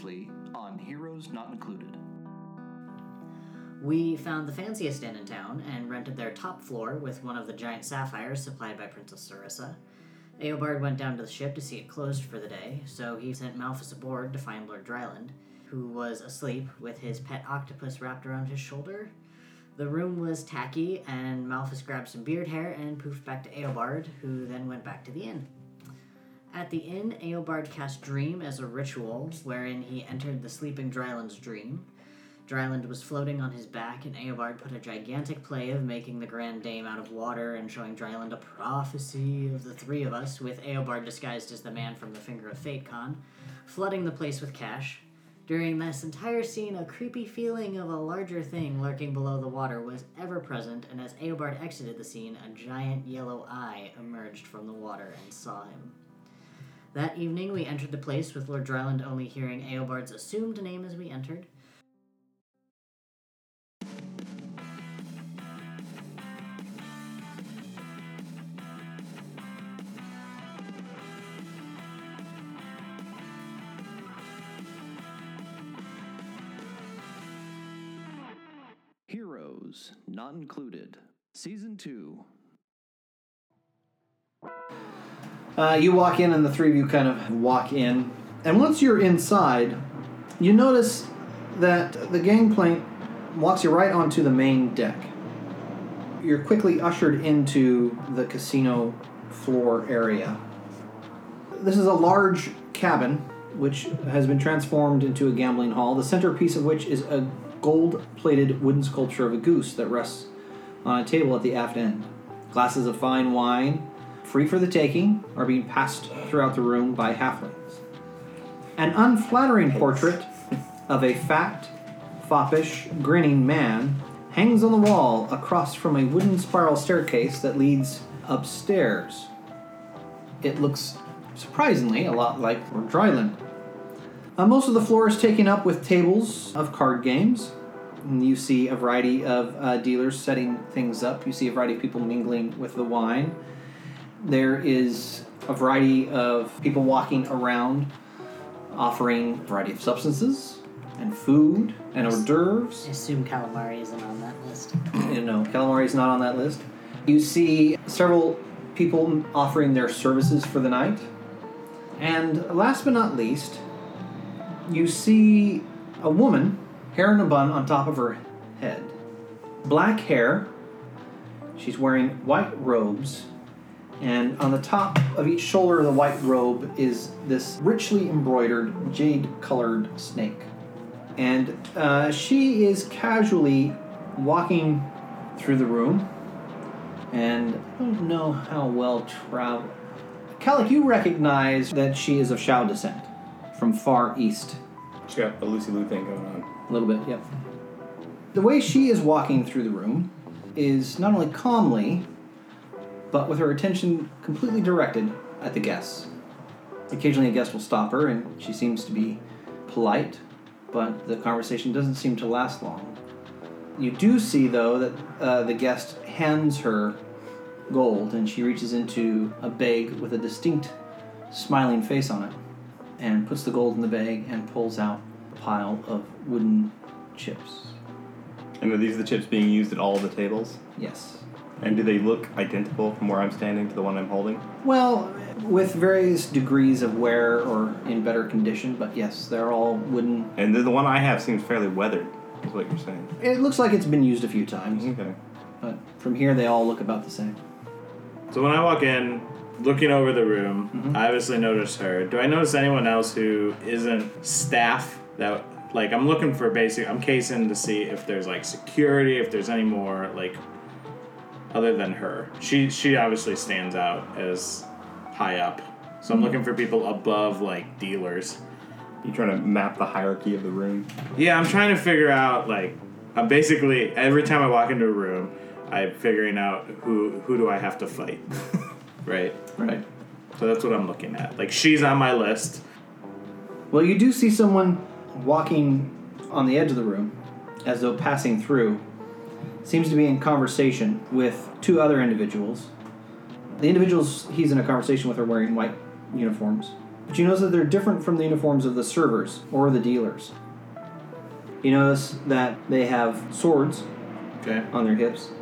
Previously on Heroes Not Included. We found the fanciest inn in town and rented their top floor with one of the giant sapphires supplied by Princess Serissa. Eobard went down to the ship to see it closed for the day, so he sent Malphus aboard to find Lord Dryland, who was asleep with his pet octopus wrapped around his shoulder. The room was tacky, and Malphus grabbed some beard hair and poofed back to Eobard, who then went back to the inn. At the inn, Eobard cast Dream as a ritual, wherein he entered the sleeping Dryland's dream. Dryland was floating on his back, and Eobard put a gigantic play of making the Grand Dame out of water and showing Dryland a prophecy of the three of us, with Eobard disguised as the man from the Finger of Fate Con, flooding the place with cash. During this entire scene, a creepy feeling of a larger thing lurking below the water was ever present, and as Eobard exited the scene, a giant yellow eye emerged from the water and saw him. That evening, we entered the place with Lord Dryland only hearing Eobard's assumed name as we entered. Heroes Not Included, Season 2. Uh, you walk in, and the three of you kind of walk in. And once you're inside, you notice that the gangplank walks you right onto the main deck. You're quickly ushered into the casino floor area. This is a large cabin which has been transformed into a gambling hall, the centerpiece of which is a gold plated wooden sculpture of a goose that rests on a table at the aft end. Glasses of fine wine, free for the taking, are being passed throughout the room by halflings. An unflattering portrait of a fat, foppish, grinning man hangs on the wall across from a wooden spiral staircase that leads upstairs. It looks surprisingly a lot like Lord Dryland. Uh, most of the floor is taken up with tables of card games. And you see a variety of uh, dealers setting things up. You see a variety of people mingling with the wine. There is a variety of people walking around offering a variety of substances and food and hors d'oeuvres. I assume calamari isn't on that list. You know, calamari is not on that list. You see several people offering their services for the night. And last but not least, you see a woman, hair in a bun on top of her head. Black hair. She's wearing white robes. And on the top of each shoulder of the white robe is this richly embroidered jade colored snake. And uh, she is casually walking through the room. And I don't know how well traveled. Calic, you recognize that she is of Shou descent from far east. She's got a Lucy Liu thing going on. A little bit, yep. The way she is walking through the room is not only calmly, but with her attention completely directed at the guests. Occasionally, a guest will stop her, and she seems to be polite, but the conversation doesn't seem to last long. You do see, though, that uh, the guest hands her gold, and she reaches into a bag with a distinct smiling face on it, and puts the gold in the bag and pulls out a pile of wooden chips. And are these the chips being used at all the tables? Yes. And do they look identical from where I'm standing to the one I'm holding? Well, with various degrees of wear or in better condition, but yes, they're all wooden. And the, the one I have seems fairly weathered, is what you're saying. It looks like it's been used a few times, Okay. but from here they all look about the same. So when I walk in, looking over the room, Mhm. I obviously notice her. Do I notice anyone else who isn't staff that like I'm looking for basic I'm casing to see if there's like security, if there's any more like other than her. She she obviously stands out as high up So I'm hmm. looking for people above like dealers. You trying to map the hierarchy of the room? Yeah, I'm trying to figure out like I'm basically every time I walk into a room, I'm figuring out who who do I have to fight. right? Right. So that's what I'm looking at. Like she's on my list. Well, you do see someone walking on the edge of the room, as though passing through. Seems to be in conversation with two other individuals. The individuals he's in a conversation with are wearing white uniforms. But you notice that they're different from the uniforms of the servers or the dealers. You notice that they have swords Okay. on their hips.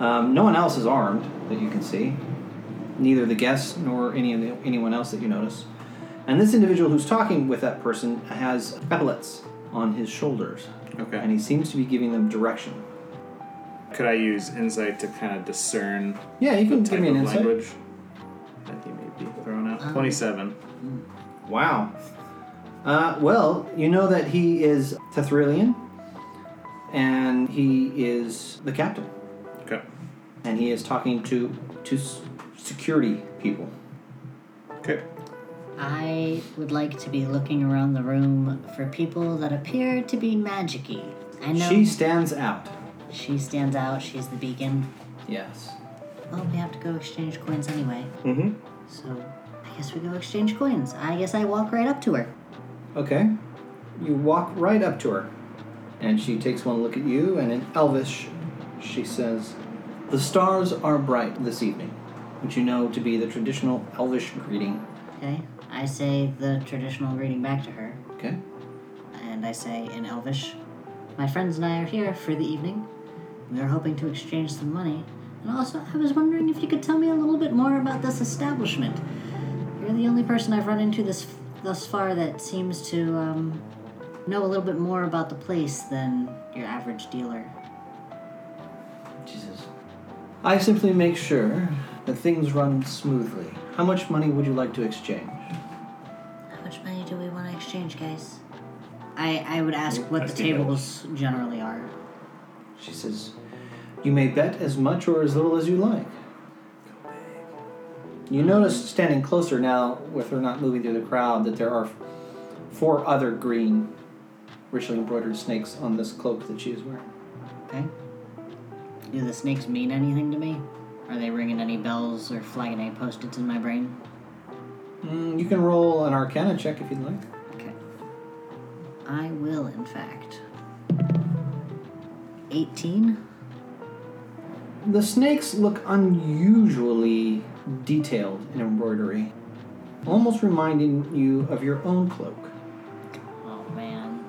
Um, no one else is armed that you can see. Neither the guests nor any of the, anyone else that you notice. And this individual who's talking with that person has epaulets on his shoulders, and he seems to be giving them direction. Could I use insight to kind of discern Yeah, you the can type give me an insight. language that he may be throwing out? Um, Twenty-seven. Wow. Uh, well, you know that he is Tethyrian, and he is the captain, Okay. and he is talking to to s- security people. Okay. I would like to be looking around the room for people that appear to be magicy. I know She stands out. She stands out. She's the beacon. Yes. Well, we have to go exchange coins anyway. Mm-hmm. So I guess we go exchange coins. I guess I walk right up to her. Okay. You walk right up to her, and she takes one look at you, and in Elvish, she says, The stars are bright this evening, which you know to be the traditional Elvish greeting. Okay. I say the traditional greeting back to her, Okay? and I say in Elvish, "My friends and I are here for the evening. We are hoping to exchange some money, and also I was wondering if you could tell me a little bit more about this establishment. You're the only person I've run into this thus far that seems to um, know a little bit more about the place than your average dealer. Jesus. I simply make sure that things run smoothly. How much money would you like to exchange? How much money do we want to exchange, guys? I I would ask what I the tables generally are. She says, You may bet as much or as little as you like. You notice standing closer now, with her not moving through the crowd, that there are four other green, richly embroidered snakes on this cloak that she is wearing. Okay. Do the snakes mean anything to me? Are they ringing any bells or flagging any post-its in my brain? Mm, you can roll an arcana check if you'd like. Okay. I will, in fact. 18? The snakes look unusually detailed in embroidery, almost reminding you of your own cloak. Oh man.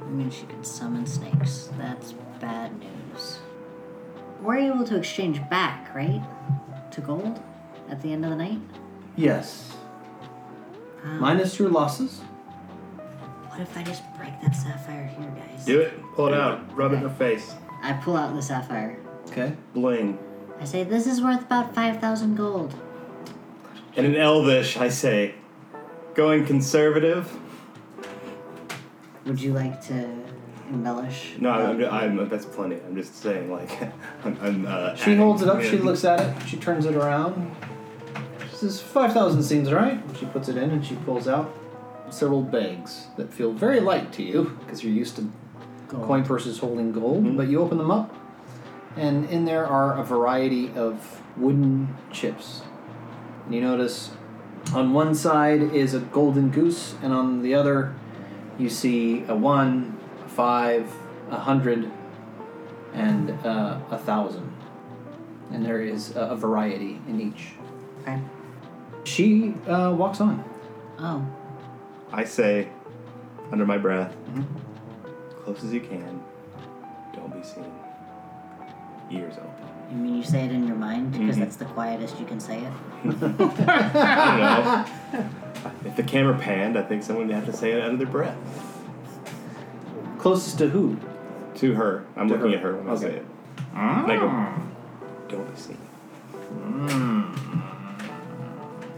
I mean, she could summon snakes. That's bad news. We're able to exchange back, right? To gold? At the end of the night? Yes. Um, Minus your losses. What if I just break that sapphire here, guys? Do it. Pull it out. Rub it in her face. I pull out the sapphire. Okay. Bling. I say, this is worth about 5,000 gold. And in Elvish, I say, going conservative. Would you like to embellish? No, I'm, I'm, I'm that's plenty. I'm just saying, like, I'm. I'm uh, She adding holds it up, she in. looks at it, she turns it around. She says, 5,000 seems right. She puts it in and she pulls out several bags that feel very light to you because you're used to Gold. coin purses holding gold. But you open them up, and in there are a variety of wooden chips. And you notice on one side is a golden goose, and on the other, you see a one, a five, a hundred, and uh, a thousand. And there is a, a variety in each. Okay. She uh, walks on. Oh, I say, under my breath, Mhm. close as you can. Don't be seen. Ears open. you mean you say it in your mind because Mhm. that's the quietest you can say it? I don't know. if the camera panned, I think someone would have to say it under their breath. Closest to who? To her. I'm To looking her. at her when I say Okay. it. And I go, don't be seen.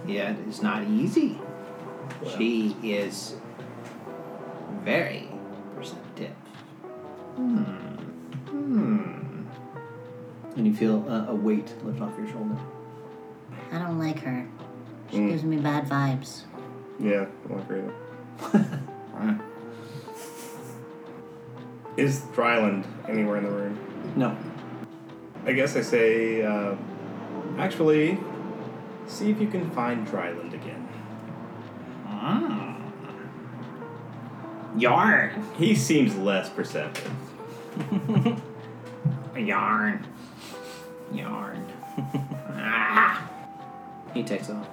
Yeah, it is not easy. She is very perceptive. Hmm. Hmm. And you feel uh, a weight lift off your shoulder. I don't like her. She gives me bad vibes. Yeah, I won't agree. Alright. Is Dryland anywhere in the room? No. I guess I say, uh, actually, see if you can find Dryland again. Yarn. He seems less perceptive. Yarn. Yarn. He takes off.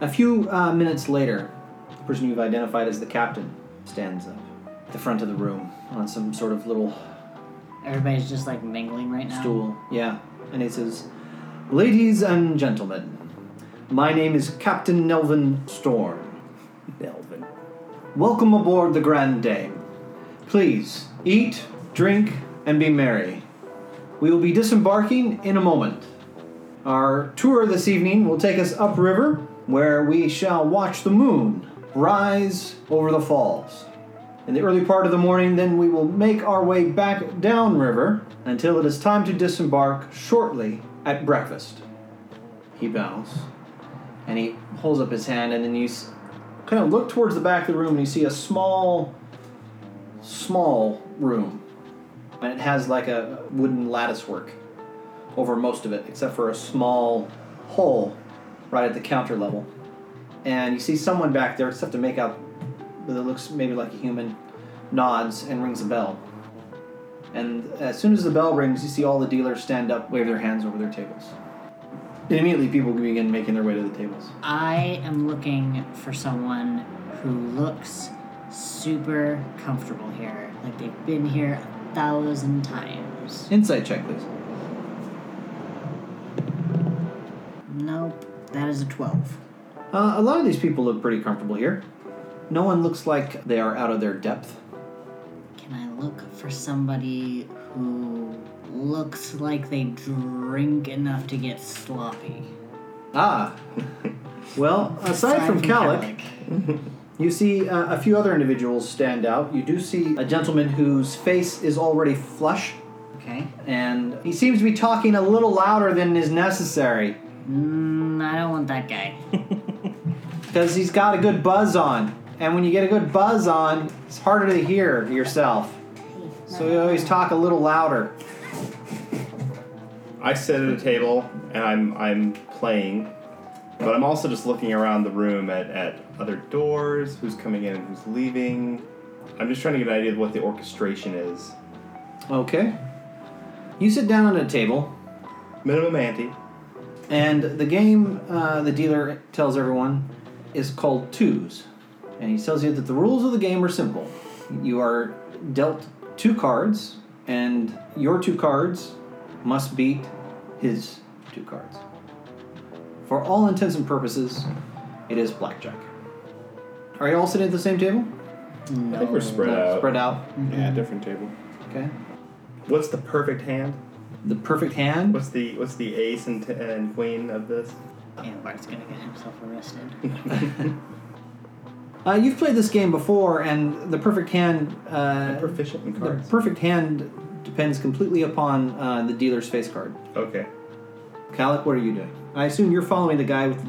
A few uh, minutes later, the person you've identified as the captain stands up at the front of the room on some sort of little Everybody's just like mingling right now. stool. Yeah. And he says, Ladies and gentlemen, my name is Captain Nelvin Storm. Delvin. Welcome aboard the Grand Dame. Please eat, drink, and be merry. We will be disembarking in a moment. Our tour this evening will take us upriver, where we shall watch the moon rise over the falls. In the early part of the morning, then we will make our way back downriver until it is time to disembark shortly at breakfast. He bows and he holds up his hand, and then you kind of look towards the back of the room and you see a small, small room. And it has like a wooden lattice work over most of it, except for a small hole right at the counter level. And you see someone back there, except to make out that it looks maybe like a human, nods and rings a bell. And as soon as the bell rings, you see all the dealers stand up, wave their hands over their tables. And immediately people begin making their way to the tables. I am looking for someone who looks super comfortable here. Like they've been here a thousand times. Insight check, please. Nope. That is a 12. Uh, a lot of these people look pretty comfortable here. No one looks like they are out of their depth. Can I look for somebody who looks like they drink enough to get sloppy? Ah. Well, aside, from Calic, you see uh, a few other individuals stand out. You do see a gentleman whose face is already flush, Okay. and he seems to be talking a little louder than is necessary Mm, I don't want that guy. because he's got a good buzz on. And when you get a good buzz on, it's harder to hear yourself. So you always talk a little louder. I sit at a table and I'm I'm playing, but I'm also just looking around the room at, at other doors, who's coming in and who's leaving. I'm just trying to get an idea of what the orchestration is. Okay. You sit down at a table. Minimum ante. And the game, uh, the dealer tells everyone, is called twos. And he tells you that the rules of the game are simple. You are dealt two cards, and your two cards must beat his two cards. For all intents and purposes, it is blackjack. Are you all sitting at the same table? I think we're spread out. Spread out. Yeah, different table. Okay. What's the perfect hand? The perfect hand. What's the what's the ace and, t- and queen of this? Yeah, Bart's gonna get himself arrested. Uh, you've played this game before, and the perfect hand. Uh, I'm proficient in The perfect hand depends completely upon uh, the dealer's face card. Okay. Calic, what are you doing? I assume you're following the guy with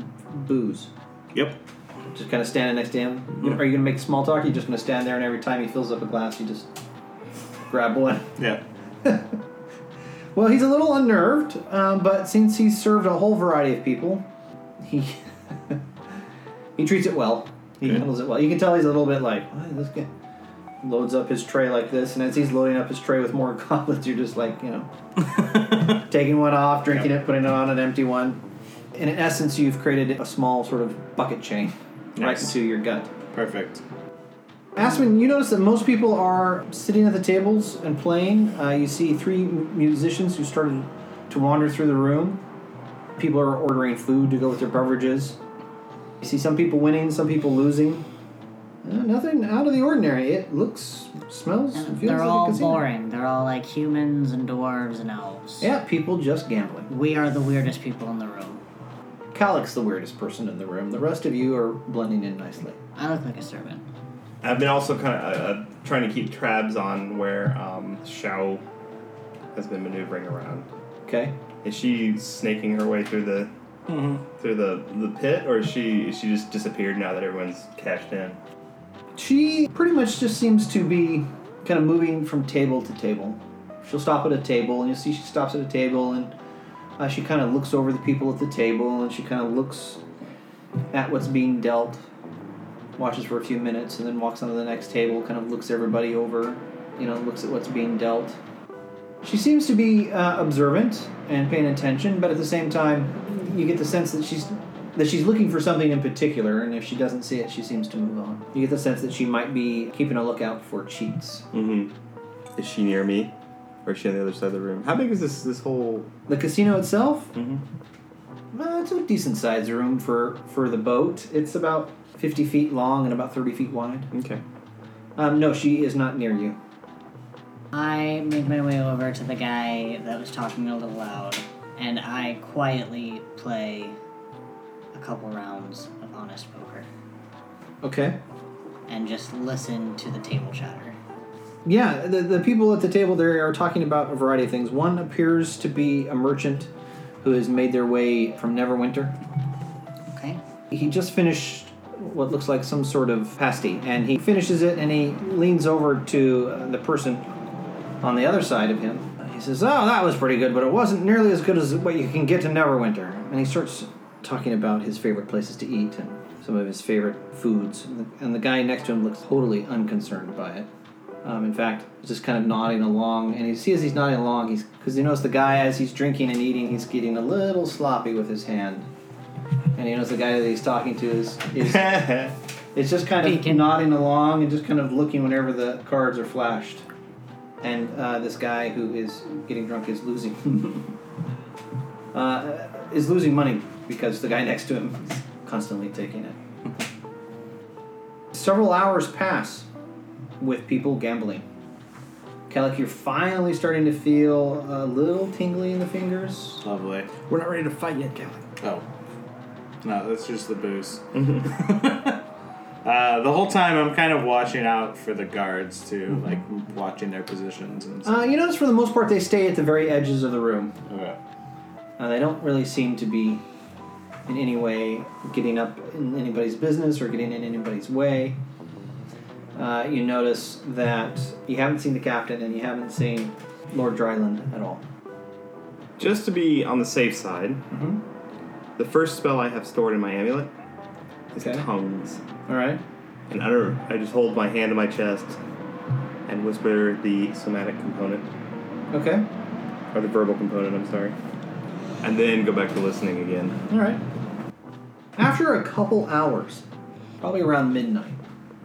booze. Yep. Just kind of standing next to him. You- Are you going to make small talk? Or are you just going to stand there and every time he fills up a glass, you just grab one? Yeah. Well, he's a little unnerved, um, but since he's served a whole variety of people, he he treats it well. He Good. handles it well. You can tell he's a little bit like, "What, this guy loads up his tray like this, and as he's loading up his tray with more goblets, you're just like, you know, taking one off, drinking it, putting it on an empty one. And in essence, you've created a small sort of bucket chain right Nice. into your gut. Perfect. Aspen, you notice that most people are sitting at the tables and playing. Uh, you see three musicians who started to wander through the room. People are ordering food to go with their beverages. You see some people winning, some people losing. Uh, nothing out of the ordinary. It looks, smells, and And feels they're like all a casino. boring. They're all like humans and dwarves and elves. Yeah, people just gambling. We are the weirdest people in the room. Calic's the weirdest person in the room. The rest of you are blending in nicely. I look like a servant. I've been also kind of uh, uh, trying to keep tabs on where um, Shou has been maneuvering around. Okay? Is she snaking her way through the through the the pit, or is she is she just disappeared now that everyone's cashed in? She pretty much just seems to be kind of moving from table to table. She'll stop at a table, and you'll see she stops at a table, and uh, she kind of looks over the people at the table, and she kind of looks at what's being dealt, watches for a few minutes, and then walks onto the next table, kind of looks everybody over, you know, looks at what's being dealt. She seems to be uh, observant and paying attention, but at the same time, you get the sense that she's that she's looking for something in particular, and if she doesn't see it, she seems to move on. You get the sense that she might be keeping a lookout for cheats. Mm-hmm. Is she near me, or is she on the other side of the room? How big is this this whole? The casino itself, Mm-hmm. uh, it's a decent sized room for for the boat. It's about fifty feet long and about thirty feet wide. Okay. Um, no, she is not near you. I make my way over to the guy that was talking a little loud, and I quietly play a couple rounds of honest poker Okay. and just listen to the table chatter. Yeah, the, the people at the table there are talking about a variety of things. One appears to be a merchant who has made their way from Neverwinter. Okay? He just finished what looks like some sort of pasty, and he finishes it and he leans over to uh, the person on the other side of him. He says, Oh, that was pretty good, but it wasn't nearly as good as what you can get to Neverwinter. And he starts talking about his favorite places to eat and some of his favorite foods. And the, and the guy next to him looks totally unconcerned by it. Um, in fact, he's just kind of nodding along, and you see as he's nodding along, he's because you notice the guy as he's drinking and eating, he's getting a little sloppy with his hand, and he knows the guy that he's talking to is is it's just kind of Peeking. nodding along and just kind of looking whenever the cards are flashed, and uh, this guy who is getting drunk is losing uh, is losing money because the guy next to him is constantly taking it. Several hours pass with people gambling. Kellic, you're finally starting to feel a little tingly in the fingers. Lovely. We're not ready to fight yet, Kellic. Oh. No, that's just the booze. uh, the whole time I'm kind of watching out for the guards too, like watching their positions and stuff. Uh, you notice for the most part they stay at the very edges of the room. Okay. Uh, they don't really seem to be in any way getting up in anybody's business or getting in anybody's way. Uh, you notice that you haven't seen the captain and you haven't seen Lord Dryland at all. Just to be on the safe side, Mhm. the first spell I have stored in my amulet is Okay. tongues. All right. And I don't. I just hold my hand to my chest and whisper the somatic component Okay. or the verbal component. I'm sorry. And then go back to listening again. All right. After a couple hours, probably around midnight,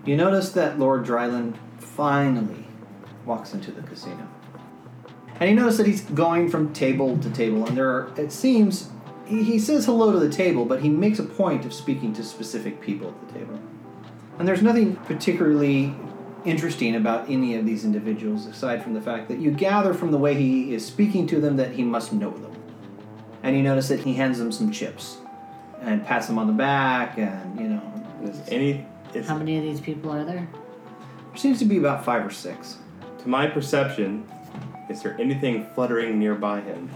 you notice that Lord Dryland finally walks into the casino. And you notice that he's going from table to table, and there are, it seems, he, he says hello to the table, but he makes a point of speaking to specific people at the table. And there's nothing particularly interesting about any of these individuals aside from the fact that you gather from the way he is speaking to them that he must know them. And you notice that he hands them some chips and pats them on the back, and you know, Is any? Is, How many of these people are there? there seems to be about five or six. to my perception, is there anything fluttering nearby him?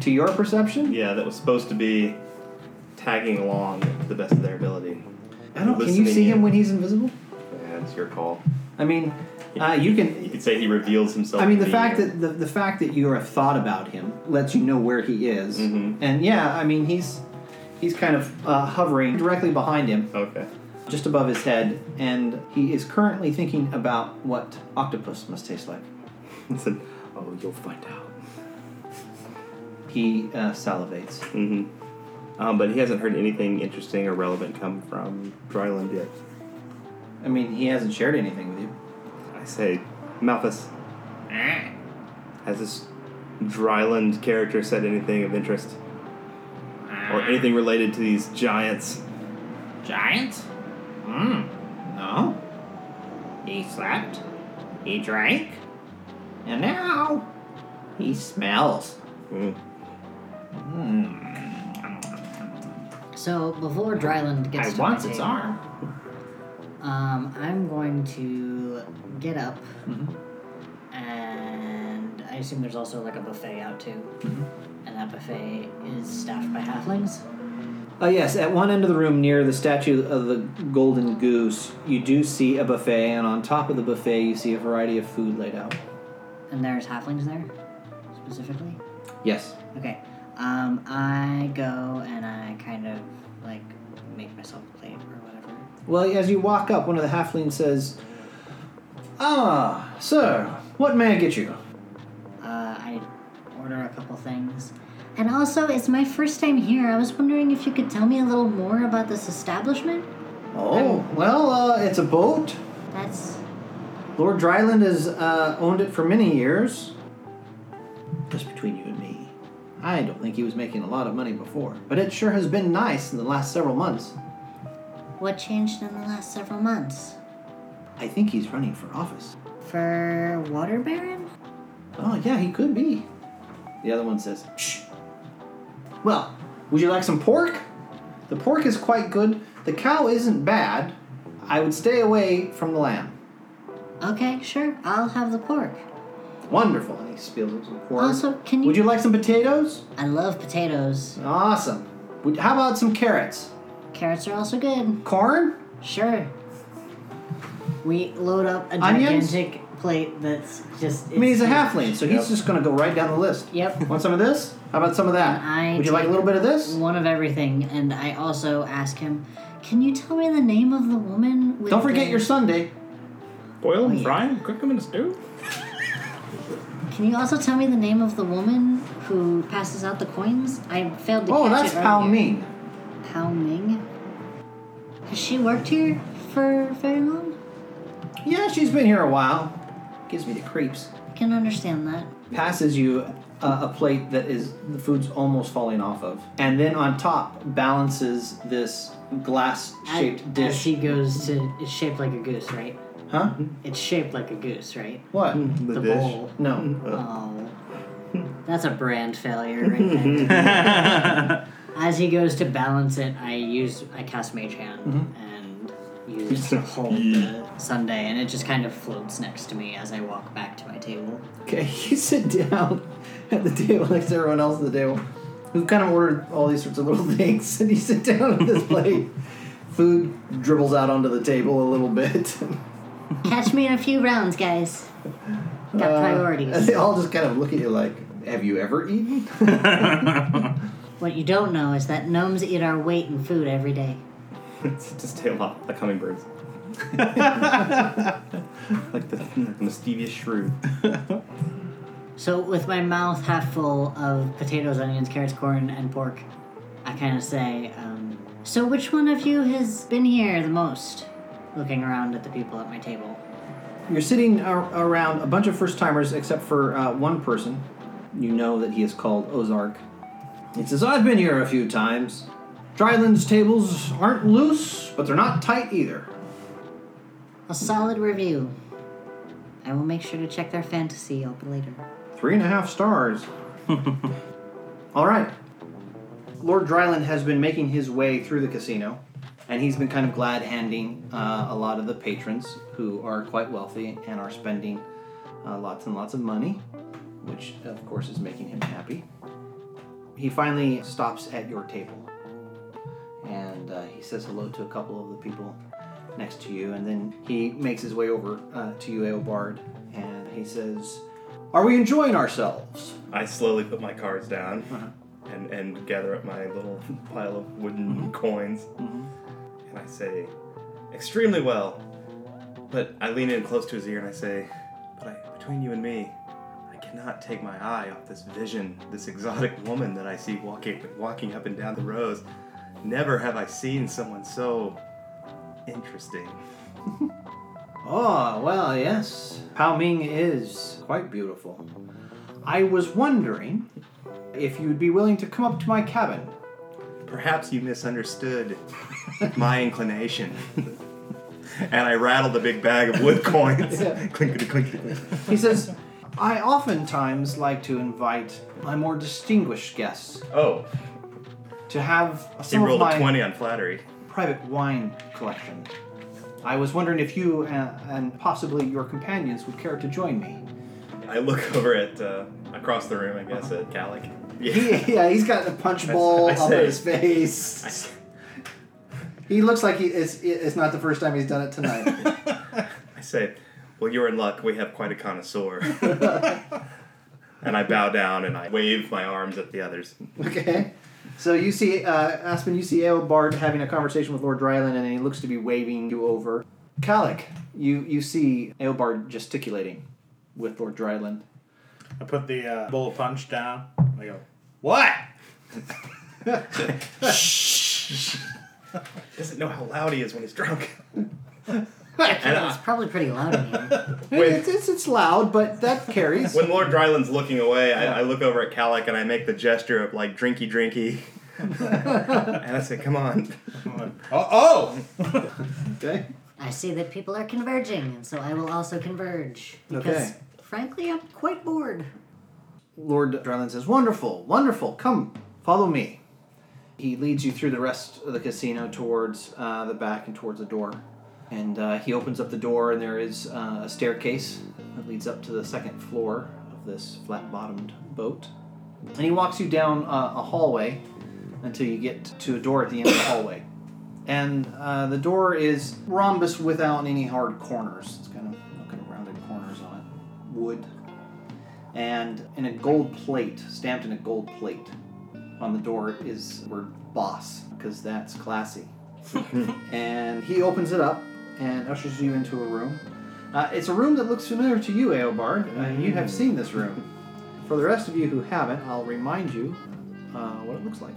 To your perception, Yeah, that was supposed to be tagging along to the best of their ability. I don't. Can you Listening see him when he's invisible? Yeah, it's your call. I mean, uh, you You can. could say he reveals himself. I mean, the fact you. that the, the fact that you have thought about him lets you know where he is, Mhm. and yeah, I mean he's he's kind of uh, hovering directly behind him, Okay. just above his head, and he is currently thinking about what octopus must taste like. He said, "Oh, you'll find out." He uh, salivates. Mm-hmm. Um, but he hasn't heard anything interesting or relevant come from Dryland yet. I mean, he hasn't shared anything with you. I say, Malthus, has this Dryland character said anything of interest? Or anything related to these giants? Giant? Hmm. No. He slept. He drank. And now he smells. Mm. So before Dryland gets to I to want the its table, arm. Um, I'm going to get up, Mm-hmm. and I assume there's also like a buffet out too, Mm-hmm. That buffet is staffed by halflings. Uh, yes, at one end of the room near the statue of the golden goose, you do see a buffet, and on top of the buffet, you see a variety of food laid out. And there's halflings there, specifically. Yes. Okay. Um, I go and I kind of like make myself a plate or whatever. Well, as you walk up, one of the halflings says, Ah, sir, what may I get you? Uh, I order a couple things. And also, it's my first time here. I was wondering if you could tell me a little more about this establishment. Oh, well, uh, it's a boat. That's Lord Dryland has uh, owned it for many years. Just between you and me. I don't think he was making a lot of money before, but it sure has been nice in the last several months. what changed in the last several months. I think he's running for office. For Water Baron? Oh, yeah, he could be. The other one says, Shh. Well, would you like some pork? The pork is quite good. The cow isn't bad. I would stay away from the lamb. Okay, sure. I'll have the pork. Wonderful. And he spills some pork. Also, can you? Would you like some potatoes? I love potatoes. Awesome. Would, how about some carrots? Carrots are also good. Corn? Sure. We load up a Onions? gigantic plate that's just. I mean, he's a halfling, so he's Yep. just going to go right down the list. Yep. Want some of this? How about some of that? I Would you like a little bit of this? One of everything, and I also ask him, "Can you tell me the name of the woman?" With Don't forget the- your sundae. Boil Oh, them, yeah. fry them, cook them in a stew. Can you also tell me the name of the woman who passes out the coins? I failed to Oh, catch that's it Pow earlier. Ming. Pow Ming. Has she worked here for very long? Yeah, she's been here a while. Gives me the creeps. I can understand that. Passes you a, a plate that is the food's almost falling off of, and then on top balances this glass-shaped As- dish. As he goes to, it's shaped like a goose, right? huh? Mm-hmm. It's shaped like a goose, right? What? Mm-hmm. The, the dish. bowl. No. Uh. Oh, that's a brand failure right there. As he goes to balance it, I use I cast Mage Hand mm-hmm. and use to hold the whole sundae, and it just kind of floats next to me as I walk back to my table. Okay, you sit down at the table next to everyone else at the table, who've kind of ordered all these sorts of little things, and you sit down at this plate. Food dribbles out onto the table a little bit. Catch me in a few rounds, guys. Got Uh, priorities. and they all just kind of look at you like, "Have you ever eaten?" What you don't know is that gnomes eat our weight in food every day. just tail off like hummingbirds. like the, the mischievous shrew. So, with my mouth half full of potatoes, onions, carrots, corn, and pork, I kind of say, um, So, which one of you has been here the most? Looking around at the people at my table. You're sitting ar- around a bunch of first timers, except for uh, one person. You know that he is called Ozark. He says, I've been here a few times. Dryland's tables aren't loose, but they're not tight either. A solid review. I will make sure to check their fantasy up later. Three and a half stars. All right. Lord Dryland has been making his way through the casino, and he's been kind of glad handing uh, a lot of the patrons who are quite wealthy and are spending uh, lots and lots of money, which of course is making him happy. He finally stops at your table, and uh, he says hello to a couple of the people next to you, and then he makes his way over uh, to you, Eobard, and he says, "Are we enjoying ourselves?" I slowly put my cards down Uh-huh. and, and gather up my little pile of wooden coins. Mhm. And I say, extremely well. But I lean in close to his ear and I say, but I, between you and me, I cannot take my eye off this vision, this exotic woman that I see walking, walking up and down the rows. Never have I seen someone so interesting. Oh, well, yes. Pow Ming is quite beautiful. I was wondering if you'd be willing to come up to my cabin. Perhaps you misunderstood my inclination. and I rattled the big bag of wood coins. Yeah. clinkety, clinkety, clinkety. He says, I oftentimes like to invite my more distinguished guests Oh, to have he some of my a 20 on flattery. private wine collection. I was wondering if you uh, and possibly your companions would care to join me. I look over at uh, across the room, I guess, at Calic. He, yeah, he's got a punch bowl I up in say- his face. He looks like he, it's, it's not the first time he's done it tonight. I say, well, you're in luck. We have quite a connoisseur. and I bow down and I wave my arms at the others. Okay. So you see, uh, Aspen, you see Eobard having a conversation with Lord Dryland, and he looks to be waving you over. Calic, you, you see Eobard gesticulating with Lord Dryland. I put the uh, bowl of punch down. I go, what? Shh. Doesn't know how loud he is when he's drunk. It's probably pretty loud in here. Wait. It's, it's, it's loud, but that carries. When Lord Dryland's looking away, I, I look over at Calic and I make the gesture of like drinky drinky. and I say, come on. Oh, oh! okay. I see that people are converging, and so I will also converge. Because, Okay. frankly, I'm quite bored. Lord Dryland says, Wonderful, wonderful, come, follow me. He leads you through the rest of the casino towards uh, the back and towards the door. And uh, he opens up the door, and there is uh, a staircase that leads up to the second floor of this flat bottomed boat. And he walks you down uh, a hallway until you get to a door at the end of the hallway. And uh, the door is rhombus without any hard corners. It's kind of kind of rounded corners on it, wood and in a gold plate, stamped in a gold plate, on the door is the word boss, because that's classy. and he opens it up and ushers you into a room. Uh, it's a room that looks familiar to you, Eobard. Uh, you have seen this room. For the rest of you who haven't, I'll remind you uh, what it looks like.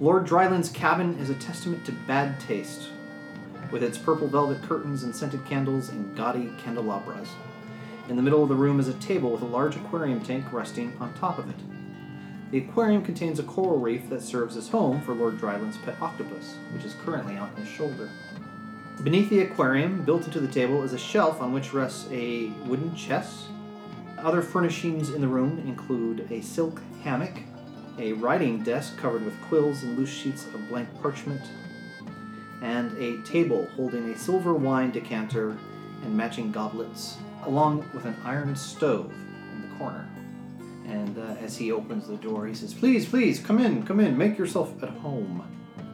Lord Dryland's cabin is a testament to bad taste, with its purple velvet curtains and scented candles and gaudy candelabras. In the middle of the room is a table with a large aquarium tank resting on top of it. The aquarium contains a coral reef that serves as home for Lord Dryland's pet octopus, which is currently on his shoulder. Beneath the aquarium, built into the table, is a shelf on which rests a wooden chest. Other furnishings in the room include a silk hammock, a writing desk covered with quills and loose sheets of blank parchment, and a table holding a silver wine decanter and matching goblets, along with an iron stove in the corner. And uh, as he opens the door, he says, Please, please, come in, come in, make yourself at home.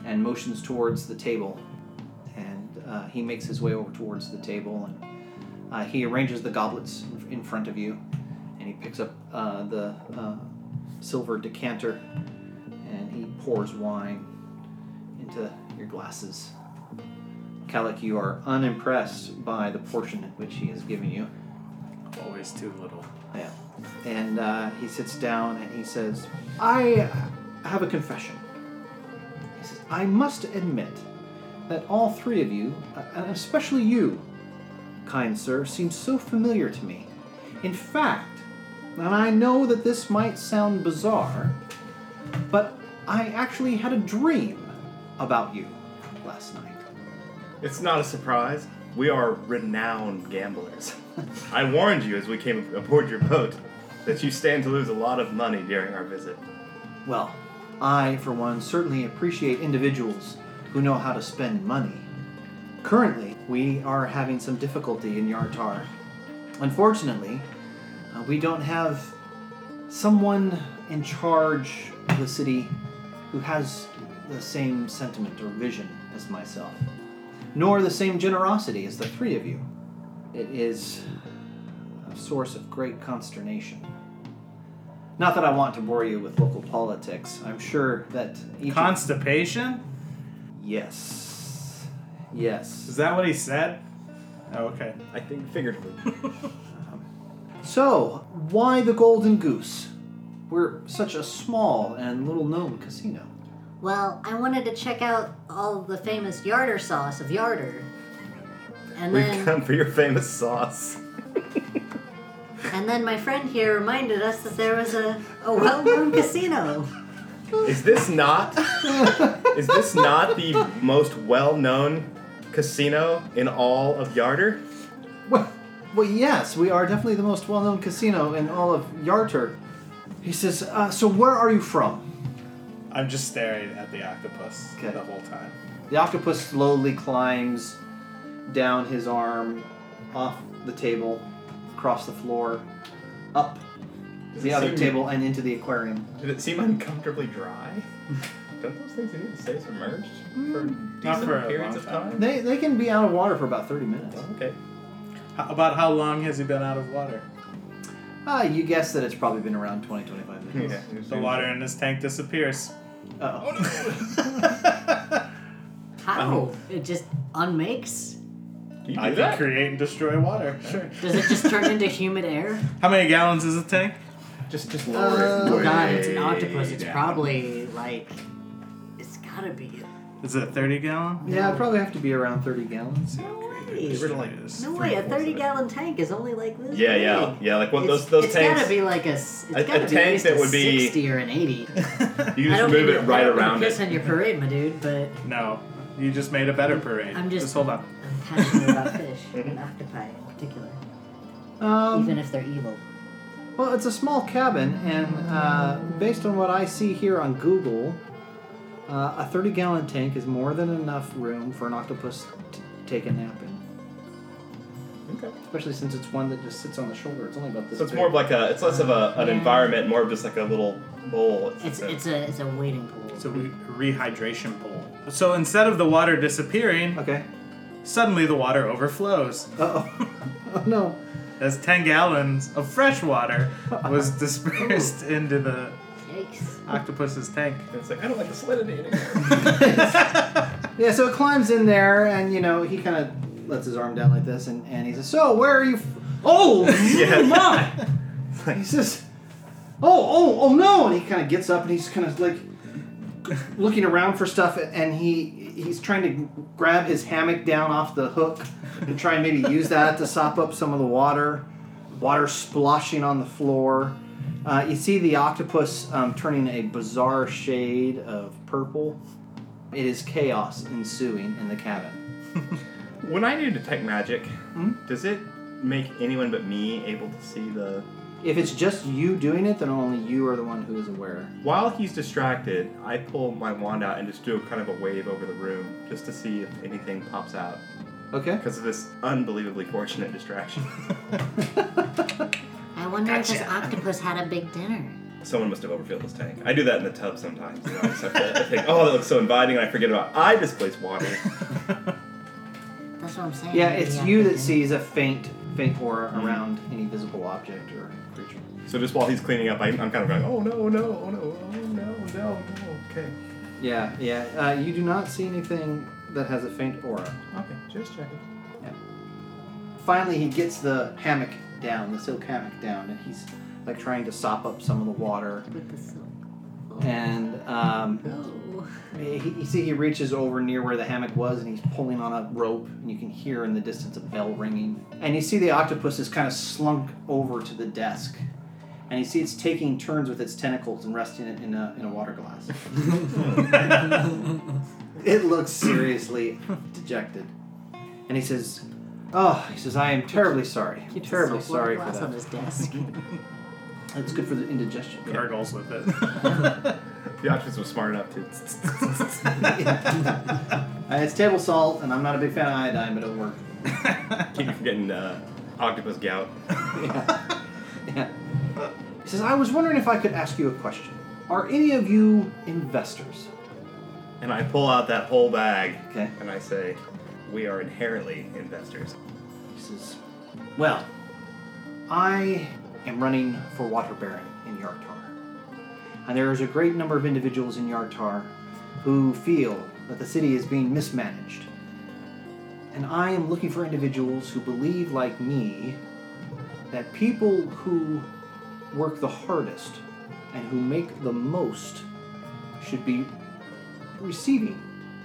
And motions towards the table. Uh, he makes his way over towards the table and uh, he arranges the goblets in- front of you. And he picks up uh, the uh, silver decanter and he pours wine into your glasses. Calic, you are unimpressed by the portion which he has given you. Always too little. Yeah. And uh, he sits down and he says, I have a confession. He says, I must admit that all three of you, uh, and especially you, kind sir, seem so familiar to me. In fact, and I know that this might sound bizarre, but I actually had a dream about you last night. It's not a surprise. We are renowned gamblers. I warned you as we came aboard your boat that you stand to lose a lot of money during our visit. Well, I, for one, certainly appreciate individuals who know how to spend money. Currently, we are having some difficulty in Yartar. Unfortunately, uh, we don't have someone in charge of the city who has the same sentiment or vision as myself, nor the same generosity as the three of you. It is a source of great consternation. Not that I want to bore you with local politics. I'm sure that each Constipation? Yes, yes. Is that what he said? Oh, okay. I think figuratively. So, why the Golden Goose? We're such a small and little known casino. Well, I wanted to check out all the famous Yartar sauce of Yartar. And We've then, come for your famous sauce. and then my friend here reminded us that there was a, a well-known casino. Is this not? Is this not the most well-known casino in all of Yartar? Well, well, yes, we are definitely the most well-known casino in all of Yartar. He says, uh, "So where are you from?" I'm just staring at the octopus Okay. the whole time. The octopus slowly climbs down his arm, off the table, across the floor, up the other seem- table and into the aquarium. Did it seem uncomfortably dry? Don't those things need to stay submerged for decent Not for a periods long of time. time? They they can be out of water for about thirty minutes. Oh, okay. How, about how long has he been out of water? Ah, you guess that it's probably been around 20, 25 minutes. Yeah. The water in his tank disappears. Uh-oh. How? It just unmakes? Do you I do can that? create and destroy water. Sure. Does it just turn into humid air? How many gallons is a tank? Just just Uh, lower it. Oh god, it's an octopus. It's down. probably like. It's gotta be. Is it 30 gallon? Yeah, it'd probably have to be around 30 gallons. No Get way. rid of like No way, a 30 gallon tank is only like this. Yeah, yeah, big. yeah. Like what It's- those those it's tanks. gotta be like a. s- It's A- a gotta be at tank least that a would be- 60 or an 80. you I just don't move mean it to- right I don't mean around to piss it. on your parade, my dude, but No. You just made a better parade. I'm just- Just hold on. I'm passionate about fish and octopi in particular, Um, even if they're evil. well, it's a small cabin, and uh, based on what I see here on Google, uh, a 30 gallon tank is more than enough room for an octopus to take a nap in. Okay. Especially since it's one that just sits on the shoulder. It's only about this So it's big. more of like a. It's less of a, an Yeah. environment, more of just like a little bowl. It's it's a it's a waiting pool. It's a re- rehydration pool. So instead of the water disappearing, Okay. suddenly the water overflows. Uh oh. oh no. As 10 gallons of fresh water was dispersed into the Yikes. octopus's tank. It's like I don't like the salinity anymore. Yeah, so it climbs in there, and you know, he kind of lets his arm down like this, and, and he says, So, where are you? F- oh, Yeah. my! he says, Oh, oh, oh no! And he kind of gets up and he's kind of like looking around for stuff, and he he's trying to grab his hammock down off the hook and try and maybe use that to sop up some of the water. Water splashing on the floor. Uh, you see the octopus um, turning a bizarre shade of purple. It is chaos ensuing in the cabin. when I do detect magic, Hmm? does it make anyone but me able to see the? If it's just you doing it, then only you are the one who is aware. While he's distracted, I pull my wand out and just do a kind of a wave over the room just to see if anything pops out Okay. because of this unbelievably fortunate distraction. I wonder if this octopus had a big dinner. Someone must have overfilled this tank. I do that in the tub sometimes. You know, I to I think, oh, that looks so inviting, and I forget about I displace water. That's what I'm saying. Yeah, maybe it's I you that do- sees a faint, faint aura around any visible object or creature. So just while he's cleaning up, I, I'm kind of going, oh no, no, oh no, oh no, no, no. Okay, Yeah, yeah. Uh, you do not see anything that has a faint aura. okay, just checking. Yeah. Finally, he gets the hammock down, the silk hammock down, and he's like trying to sop up some of the water. With the silk. And um, Oh. he, you see, he reaches over near where the hammock was, and he's pulling on a rope, and you can hear in the distance a bell ringing. And you see the octopus is kind of slunk over to the desk, and you see it's taking turns with its tentacles and resting it in a in a water glass. it looks seriously dejected, and he says, "Oh, he says I am terribly sorry, Keeps a terribly silk sorry for glass on that. his desk. It's good for the indigestion." Gargles with it. The octopus was smart enough to. Uh, it's table salt, and I'm not a big fan of iodine, but it'll work. Keep you from getting uh, octopus gout. yeah. yeah. He says, I was wondering if I could ask you a question. Are any of you investors? And I pull out that whole bag Okay. and I say, we are inherently investors. He says, Well, I am running for water baron in Yartar. And there is a great number of individuals in Yartar who feel that the city is being mismanaged. And I am looking for individuals who believe, like me, that people who work the hardest and who make the most should be receiving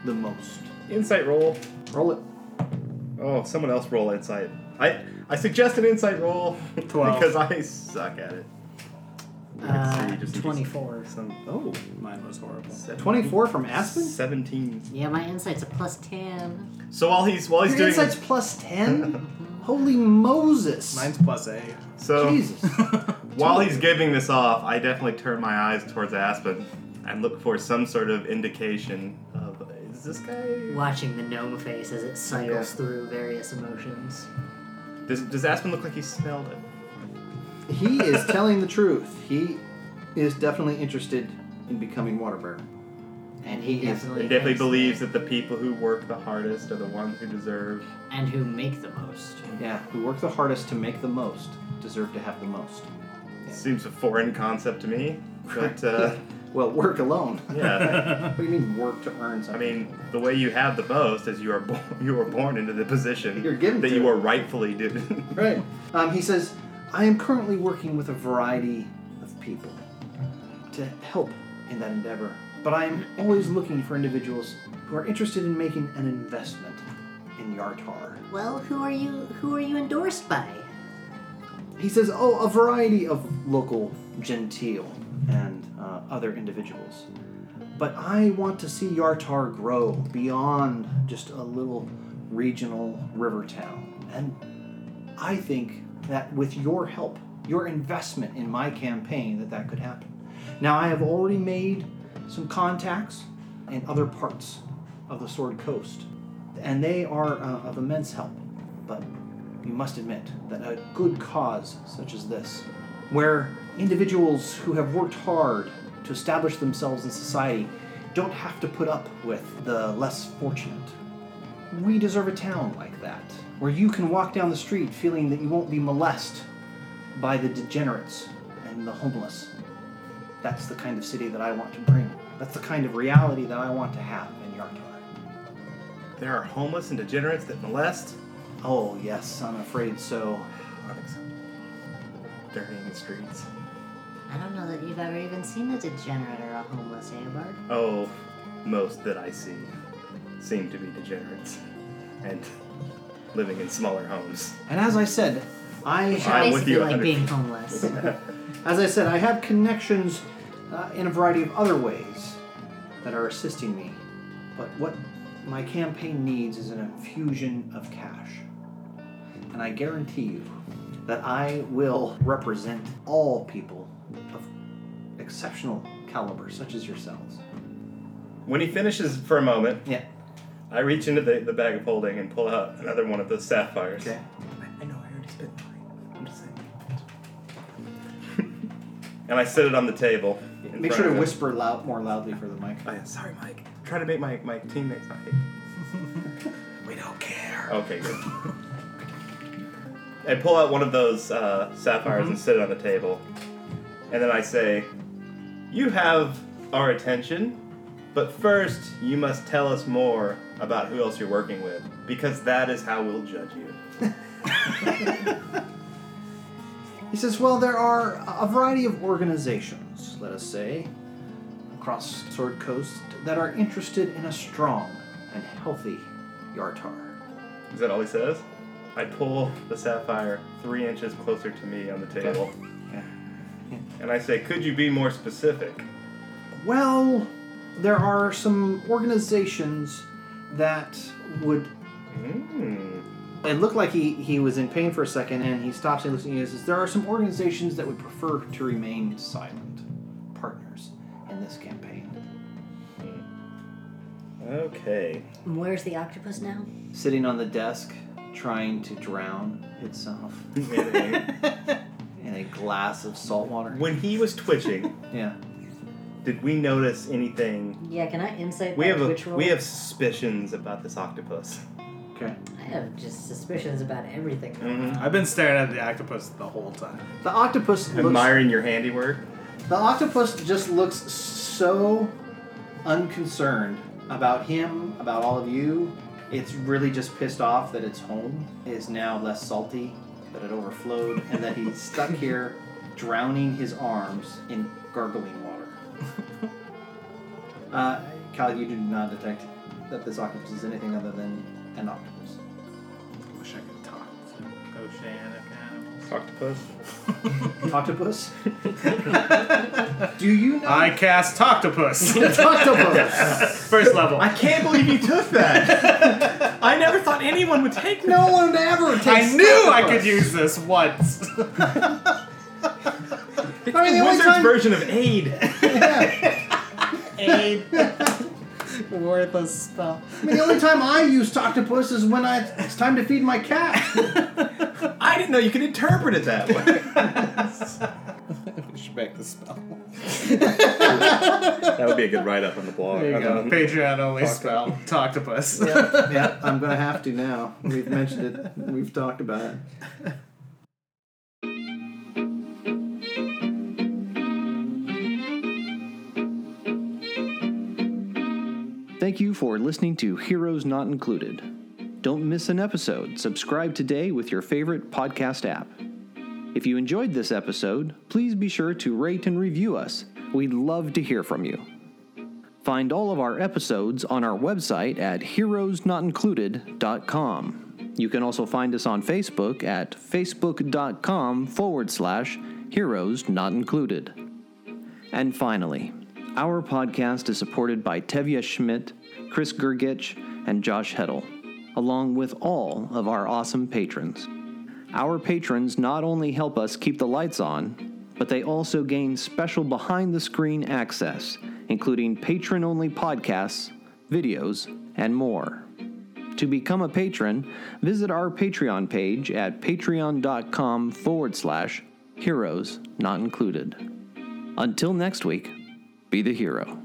the most. Insight roll. Roll it. Oh, someone else roll insight. I I suggest an insight roll Twelve. because I suck at it. Uh, you just- 24. Some Oh, Mine was horrible. 24 from Aspen? Seventeen. Yeah, my insight's a plus 10. So while he's while he's Your doing insight's plus 10? Holy Moses. Mine's plus A. so Jesus. while he's giving this off, I definitely turn my eyes towards Aspen and look for some sort of indication of is this guy Watching the gnome face as it cycles Yeah. through various emotions. does does Aspen look like he smelled it? he is telling the truth. He is definitely interested in becoming water baron. And he He is- definitely, definitely believes that the people who work the hardest are the ones who deserve. and who make the most. Yeah, who work the hardest to make the most deserve to have the most. Seems a foreign concept to me, but uh, Well, work alone. yeah. what do you mean work to earn something? I something? mean, the way you have the most is you are born, you were born into the position You're given that to you it. are rightfully due. Right. Um, he says, I am currently working with a variety of people to help in that endeavor, but I am always looking for individuals who are interested in making an investment in Yartar. Well, who are you? Who are you endorsed by? He says, Oh, a variety of local genteel and uh, other individuals. But I want to see Yartar grow beyond just a little regional river town. And I think that with your help, your investment in my campaign, that that could happen. Now, I have already made some contacts in other parts of the Sword Coast, and they are uh, of immense help. But you must admit that a good cause such as this, where individuals who have worked hard to establish themselves in society don't have to put up with the less fortunate. We deserve a town like that, where you can walk down the street feeling that you won't be molested by the degenerates and the homeless. That's the kind of city that I want to bring. That's the kind of reality that I want to have in Yartar. there are homeless and degenerates that molest. Oh, yes, I'm afraid so. Dirty in the streets. I don't know that you've ever even seen a degenerate or a homeless Eobard. Oh, most that I see seem to be degenerates and living in smaller homes. And as I said, I Which I'm with basically you like 100%. being homeless. As I said, I have connections uh, in a variety of other ways that are assisting me. But what my campaign needs is an infusion of cash. And I guarantee you that I will represent all people of exceptional caliber, such as yourselves. When he finishes for a moment, Yeah. I reach into the, the bag of holding and pull out another one of those sapphires. Okay. I, I know, I already spent mine. I'm just saying. and I set it on the table. in Make sure to whisper loud, more loudly for the mic. Oh, yeah, sorry, Mike. Try to make my, my teammates not hate. We don't care. Okay, good. I pull out one of those uh, sapphires and sit it on the table. And then I say, You have our attention, but first you must tell us more about who else you're working with, because that is how we'll judge you. He says, well, there are a variety of organizations, let us say, across Sword Coast that are interested in a strong and healthy Yartar. Is that all he says? I pull the sapphire three inches closer to me on the table. And I say, Could you be more specific? Well, there are some organizations that would. Mm. It looked like he, he was in pain for a second, and he stops and looks at you and says, There are some organizations that would prefer to remain silent partners in this campaign. Okay. Where's the octopus now? Sitting on the desk, trying to drown itself in a glass of salt water. when he was twitching, Yeah. did we notice anything? Yeah, can I insight We that have a, Twitch roll? we have suspicions about this octopus. Okay. I have just suspicions about everything. Mm-hmm. I've been staring at the octopus the whole time. The octopus looks. Admiring your handiwork. The octopus just looks so unconcerned about him, about all of you. It's really just pissed off that its home is now less salty, that it overflowed, and that he's stuck here drowning his arms in gargling water. Uh, Kyle, you do not detect that this octopus is anything other than an octopus. I Wish I could talk to oceanic animals. Octopus. Octopus? do you know? I cast Toctopus. octopus! First level. I can't believe you took that. I never thought anyone would take No one ever takes I knew I octopus. could use this once. It's I mean, the the only wizard's time- version of aid. Aid. Worthless spell. I mean, the only time I use octopus is when I, it's time to feed my cat. I didn't know you could interpret it that way. we should make the spell. That would be a good write up on the blog. There you go. Patreon only spell. Octopus. yeah, I'm gonna have to now. We've mentioned it. We've talked about it. Thank you for listening to Heroes Not Included. Don't miss an episode. Subscribe today with your favorite podcast app. If you enjoyed this episode, please be sure to rate and review us. We'd love to hear from you. Find all of our episodes on our website at heroesnotincluded.com. You can also find us on Facebook at facebook.com forward slash heroes not included. And finally, our podcast is supported by Tevye Schmidt, Chris Gergich, and Josh Heddle, along with all of our awesome patrons. Our patrons not only help us keep the lights on, but they also gain special behind the screen access, including patron only podcasts, videos, and more. To become a patron, visit our Patreon page at patreon.com forward slash heroes not included. Until next week, be the hero.